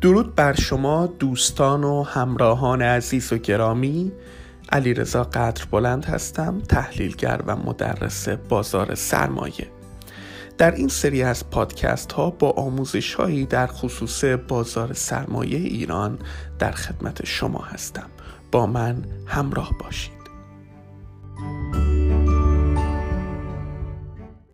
درود بر شما دوستان و همراهان عزیز و گرامی. علیرضا قدر بلند هستم تحلیلگر و مدرس بازار سرمایه. در این سری از پادکست ها با آموزش هایی در خصوص بازار سرمایه ایران در خدمت شما هستم. با من همراه باشید.